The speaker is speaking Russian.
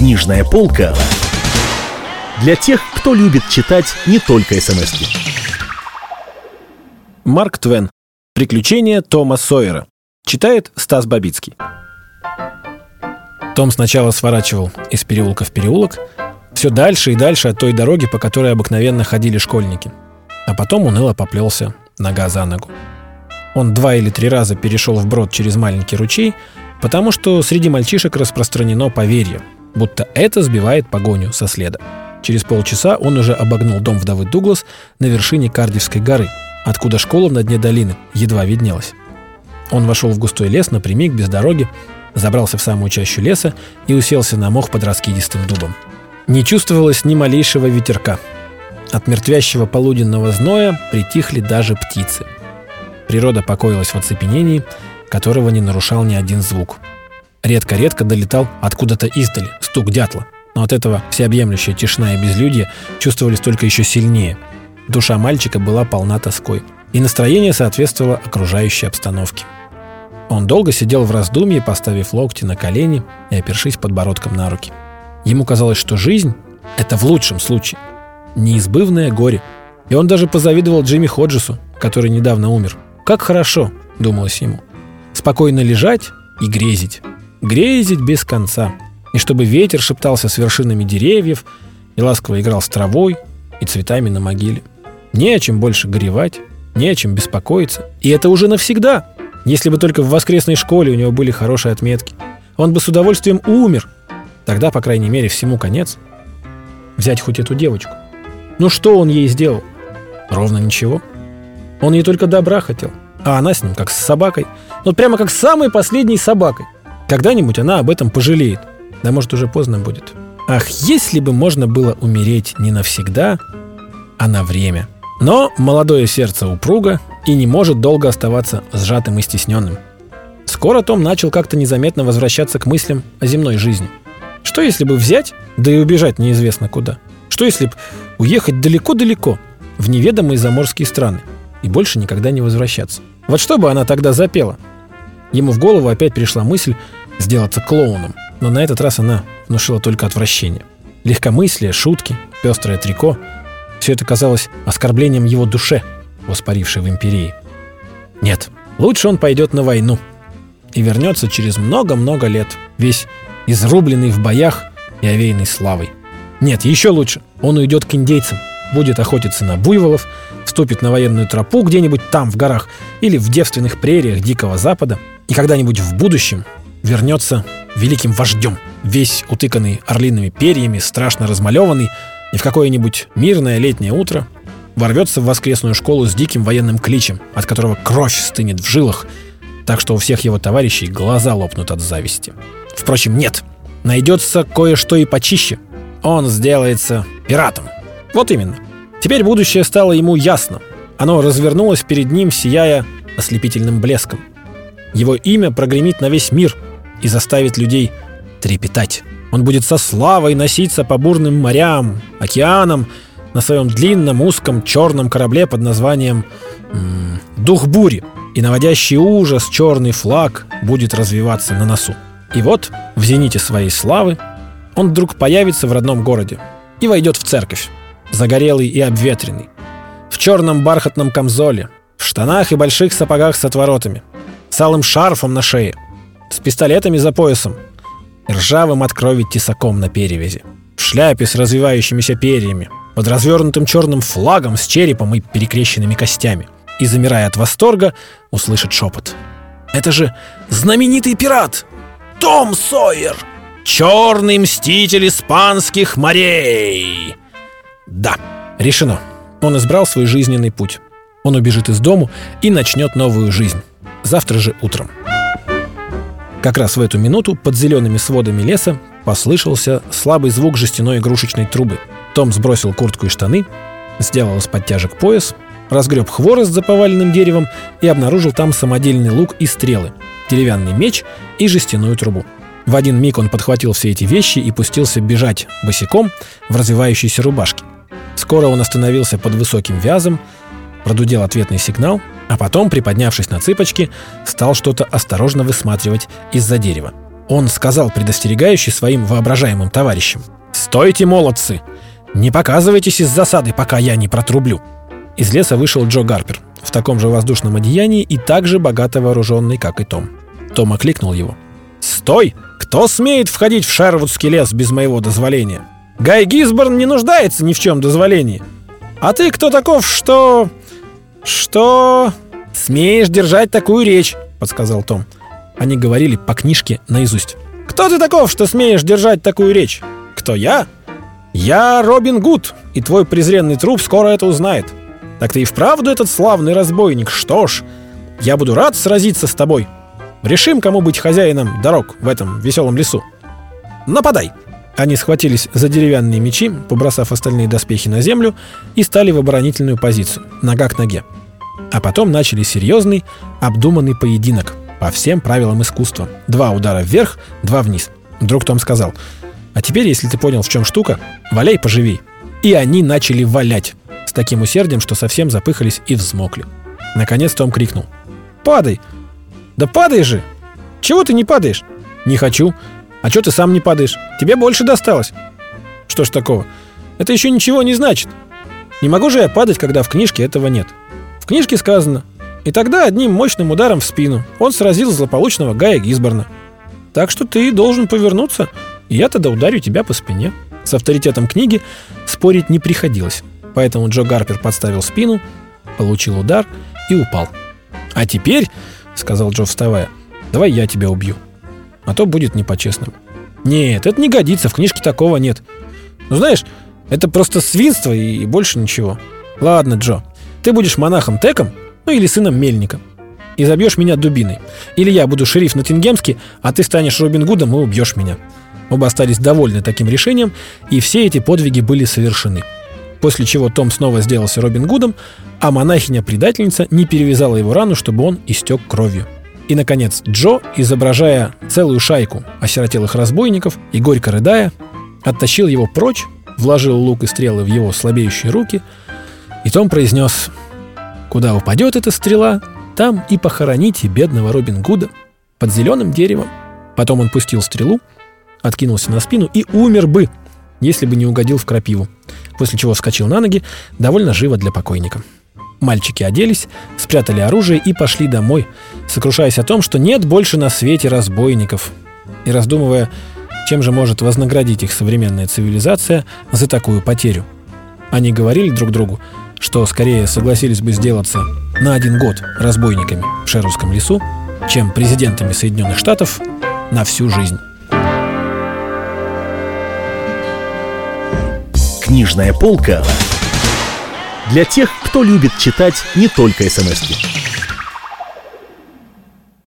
Книжная полка для тех, кто любит читать не только смс -ки. Марк Твен. Приключения Тома Сойера. Читает Стас Бабицкий. Том сначала сворачивал из переулка в переулок, все дальше и дальше от той дороги, по которой обыкновенно ходили школьники. А потом уныло поплелся нога за ногу. Он два или три раза перешел вброд через маленький ручей, потому что среди мальчишек распространено поверье, будто это сбивает погоню со следа. Через полчаса он уже обогнул дом вдовы Дуглас на вершине Кардивской горы, откуда школа на дне долины едва виднелась. Он вошел в густой лес напрямик, без дороги, забрался в самую чащу леса и уселся на мох под раскидистым дубом. Не чувствовалось ни малейшего ветерка. От мертвящего полуденного зноя притихли даже птицы. Природа покоилась в оцепенении, которого не нарушал ни один звук. Редко-редко долетал откуда-то издали стук дятла, но от этого всеобъемлющая тишина и безлюдье чувствовались только еще сильнее. Душа мальчика была полна тоской, и настроение соответствовало окружающей обстановке. Он долго сидел в раздумье, поставив локти на колени и опершись подбородком на руки. Ему казалось, что жизнь — это в лучшем случае неизбывное горе. И он даже позавидовал Джимми Ходжесу, который недавно умер. Как хорошо, думалось ему. Спокойно лежать и грезить. Грезить без конца. И чтобы ветер шептался с вершинами деревьев, и ласково играл с травой и цветами на могиле. Не о чем больше горевать, не о чем беспокоиться. И это уже навсегда. Если бы только в воскресной школе у него были хорошие отметки. Он бы с удовольствием умер. Тогда, по крайней мере, всему конец. Взять хоть эту девочку. Ну что он ей сделал? Ровно ничего. Он ей только добра хотел. А она с ним как с собакой. Ну прямо как с самой последней собакой. Когда-нибудь она об этом пожалеет. Да может уже поздно будет. Ах, если бы можно было умереть не навсегда, а на время. Но молодое сердце упруго и не может долго оставаться сжатым и стесненным. Скоро Том начал как-то незаметно возвращаться к мыслям о земной жизни. Что если бы взять, да и убежать неизвестно куда? Что если бы уехать далеко-далеко, в неведомые заморские страны, и больше никогда не возвращаться? Вот что бы она тогда запела? Ему в голову опять пришла мысль сделаться клоуном, но на этот раз она внушила только отвращение. Легкомыслие, шутки, пестрое трико – все это казалось оскорблением его душе, воспарившей в империи. Нет, лучше он пойдет на войну и вернется через много-много лет, весь изрубленный в боях и овеянный славой. Нет, еще лучше, он уйдет к индейцам, будет охотиться на буйволов, вступит на военную тропу где-нибудь там, в горах, или в девственных прериях Дикого Запада, и когда-нибудь в будущем вернется великим вождем, весь утыканный орлиными перьями, страшно размалеванный, и в какое-нибудь мирное летнее утро ворвется в воскресную школу с диким военным кличем, от которого кровь стынет в жилах, так что у всех его товарищей глаза лопнут от зависти. Впрочем, нет. Найдется кое-что и почище. Он сделается пиратом. Вот именно. Теперь будущее стало ему ясно. Оно развернулось перед ним, сияя ослепительным блеском. Его имя прогремит на весь мир и заставит людей трепетать. Он будет со славой носиться по бурным морям, океанам на своем длинном узком черном корабле под названием м «Дух бури», и наводящий ужас черный флаг будет развиваться на носу. И вот, в зените своей славы, он вдруг появится в родном городе и войдет в церковь, загорелый и обветренный, в черном бархатном камзоле, в штанах и больших сапогах с отворотами, с алым шарфом на шее, с пистолетами за поясом, ржавым от крови тесаком на перевязи, в шляпе с развивающимися перьями, под развернутым черным флагом с черепом и перекрещенными костями. И, замирая от восторга, услышит шепот. «Это же знаменитый пират! Том Сойер! Черный мститель испанских морей!» Да, решено. Он избрал свой жизненный путь. Он убежит из дому и начнет новую жизнь. Завтра же утром. Как раз в эту минуту под зелеными сводами леса послышался слабый звук жестяной игрушечной трубы. Том сбросил куртку и штаны, сделал из подтяжек пояс, разгреб хворост за поваленным деревом и обнаружил там самодельный лук и стрелы, деревянный меч и жестяную трубу. В один миг он подхватил все эти вещи и пустился бежать босиком в развивающейся рубашке. Скоро он остановился под высоким вязом, продудел ответный сигнал – а потом, приподнявшись на цыпочки, стал что-то осторожно высматривать из-за дерева. Он сказал предостерегающе своим воображаемым товарищам. «Стойте, молодцы! Не показывайтесь из засады, пока я не протрублю!» Из леса вышел Джо Гарпер в таком же воздушном одеянии и также богато вооруженный, как и Том. Том окликнул его. «Стой! Кто смеет входить в Шервудский лес без моего дозволения? Гай Гизборн не нуждается ни в чем дозволении. А ты кто таков, что... что... смеешь держать такую речь?» — подсказал Том. Они говорили по книжке наизусть. «Кто ты таков, что смеешь держать такую речь? Кто я? Я Робин Гуд, и твой презренный труп скоро это узнает. Так ты и вправду этот славный разбойник. Что ж, я буду рад сразиться с тобой. Решим, кому быть хозяином дорог в этом веселом лесу. Нападай!» Они схватились за деревянные мечи, побросав остальные доспехи на землю, и стали в оборонительную позицию, нога к ноге. А потом начали серьезный, обдуманный поединок по всем правилам искусства. Два удара вверх, два вниз. Вдруг Том сказал, «А теперь, если ты понял, в чем штука, валяй поживей». И они начали валять с таким усердием, что совсем запыхались и взмокли. Наконец Том крикнул, «Падай! Да падай же! Чего ты не падаешь?» «Не хочу. А что ты сам не падаешь? Тебе больше досталось». «Что ж такого? Это еще ничего не значит. Не могу же я падать, когда в книжке этого нет. В книжке сказано, и тогда одним мощным ударом в спину он сразил злополучного Гая Гизборна. Так что ты должен повернуться, и я тогда ударю тебя по спине. С авторитетом книги спорить не приходилось. Поэтому Джо Гарпер подставил спину, получил удар и упал. «А теперь», — сказал Джо, вставая, — «давай я тебя убью. А то будет не по-честному». «Нет, это не годится, в книжке такого нет. Ну, знаешь, это просто свинство и больше ничего. Ладно, Джо, ты будешь монахом Теком, ну или сыном Мельника. И забьешь меня дубиной. Или я буду шериф Ноттингемский, а ты станешь Робин Гудом и убьешь меня. Оба остались довольны таким решением, и все эти подвиги были совершены. После чего Том снова сделался Робин Гудом, а монахиня-предательница не перевязала его рану, чтобы он истек кровью. И, наконец, Джо, изображая целую шайку осиротелых разбойников и горько рыдая, оттащил его прочь, вложил лук и стрелы в его слабеющие руки, и Том произнес Куда упадет эта стрела, там и похороните бедного Робин Гуда под зеленым деревом. Потом он пустил стрелу, откинулся на спину и умер бы, если бы не угодил в крапиву, после чего вскочил на ноги довольно живо для покойника. Мальчики оделись, спрятали оружие и пошли домой, сокрушаясь о том, что нет больше на свете разбойников, и раздумывая, чем же может вознаградить их современная цивилизация за такую потерю. Они говорили друг другу, что скорее согласились бы сделаться на один год разбойниками в Шервудском лесу, чем президентами Соединенных Штатов на всю жизнь. Книжная полка для тех, кто любит читать не только смс -ки.